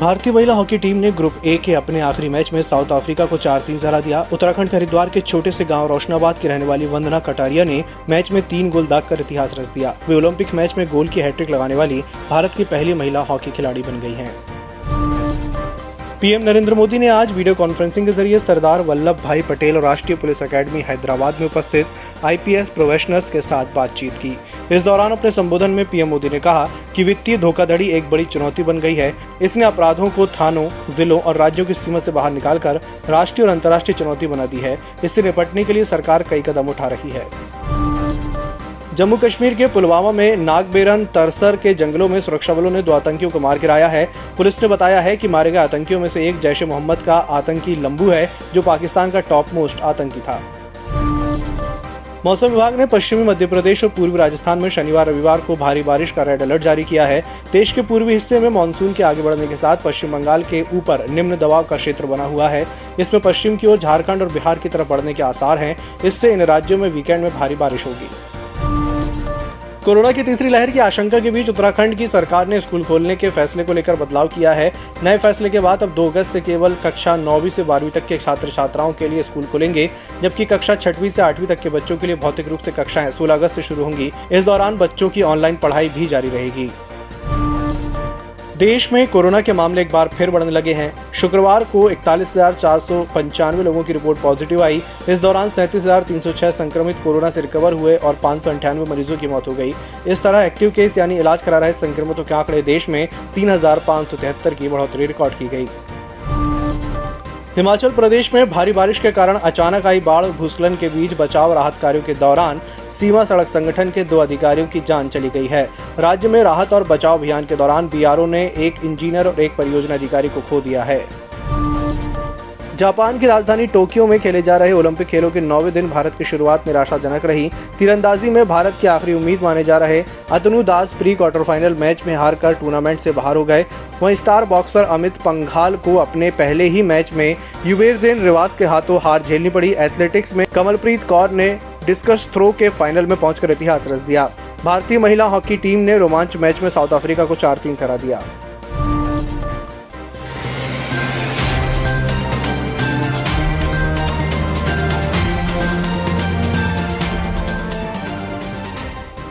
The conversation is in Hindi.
भारतीय महिला हॉकी टीम ने ग्रुप ए के अपने आखिरी मैच में साउथ अफ्रीका को चार तीन हरा दिया। उत्तराखंड के हरिद्वार के छोटे से गाँव रोशनाबाद की रहने वाली वंदना कटारिया ने मैच में तीन गोल दाग कर इतिहास रच दिया। वे ओलंपिक मैच में गोल की हैट्रिक लगाने वाली भारत की पहली महिला हॉकी खिलाड़ी बन गई हैं। पीएम नरेंद्र मोदी ने आज वीडियो कॉन्फ्रेंसिंग के ज़रिए सरदार वल्लभ भाई पटेल और राष्ट्रीय पुलिस अकेडमी हैदराबाद में उपस्थित आईपीएस प्रोफेशनल्स के साथ बातचीत की। इस दौरान अपने संबोधन में पीएम मोदी ने कहा कि वित्तीय धोखाधड़ी एक बड़ी चुनौती बन गई है। इसने अपराधों को थानों, जिलों और राज्यों की सीमा से बाहर निकालकर राष्ट्रीय और अंतर्राष्ट्रीय चुनौती बना दी है। इससे निपटने के लिए सरकार कई कदम उठा रही है। जम्मू कश्मीर के पुलवामा में नागबेरन तरसर के जंगलों में सुरक्षा बलों ने दो आतंकियों को मार गिराया है। पुलिस ने बताया है कि मारे गए आतंकियों में से एक जैश मोहम्मद का आतंकी लंबू है, जो पाकिस्तान का टॉप मोस्ट आतंकी था। मौसम विभाग ने पश्चिमी मध्य प्रदेश और पूर्वी राजस्थान में शनिवार रविवार को भारी बारिश का रेड अलर्ट जारी किया है। देश के पूर्वी हिस्से में मानसून के आगे बढ़ने के साथ पश्चिम बंगाल के ऊपर निम्न दबाव का क्षेत्र बना हुआ है। इसमें पश्चिम की ओर झारखंड और बिहार की तरफ़ बढ़ने के आसार हैं। इससे इन राज्यों में वीकेंड में भारी बारिश होगी। कोरोना की तीसरी लहर की आशंका के बीच उत्तराखंड की सरकार ने स्कूल खोलने के फैसले को लेकर बदलाव किया है। नए फैसले के बाद अब 2 अगस्त से केवल कक्षा नौवीं से बारहवीं तक के छात्र छात्राओं के लिए स्कूल खोलेंगे, जबकि कक्षा छठवीं से आठवीं तक के बच्चों के लिए भौतिक रूप से कक्षाएँ सोलह अगस्त से शुरू होंगी। इस दौरान बच्चों की ऑनलाइन पढ़ाई भी जारी रहेगी। देश में कोरोना के मामले एक बार फिर बढ़ने लगे हैं। शुक्रवार को इकतालीस लोगों की रिपोर्ट पॉजिटिव आई। इस दौरान सैंतीस संक्रमित कोरोना से रिकवर हुए और पाँच मरीजों की मौत हो गई। इस तरह एक्टिव केस यानी इलाज करा रहे संक्रमितों के आंकड़े देश में तीन की बढ़ोतरी रिकॉर्ड की गई। हिमाचल प्रदेश में भारी बारिश के कारण अचानक आई बाढ़, भूस्खलन के बीच बचाव राहत कार्यों के दौरान सीमा सड़क संगठन के दो अधिकारियों की जान चली गई है। राज्य में राहत और बचाव अभियान के दौरान बीआरओ ने एक इंजीनियर और एक परियोजना अधिकारी को खो दिया है। जापान की राजधानी टोक्यो में खेले जा रहे ओलंपिक खेलों के नौवे दिन भारत की शुरुआत निराशाजनक रही। तीरंदाजी में भारत की आखिरी उम्मीद माने जा रहे। Atanu Das pre quarter final match में हारकर टूर्नामेंट से बाहर हो गए। वहीं स्टार बॉक्सर अमित पंघाल को अपने पहले ही मैच में युवेरजेन रिवास के हाथों हार झेलनी पड़ी। एथलेटिक्स में कमलप्रीत कौर ने डिस्कस थ्रो के फाइनल में पहुंचकर इतिहास रच दिया। भारतीय महिला हॉकी टीम ने रोमांच मैच में साउथ अफ्रीका को चार तीन से हरा दिया।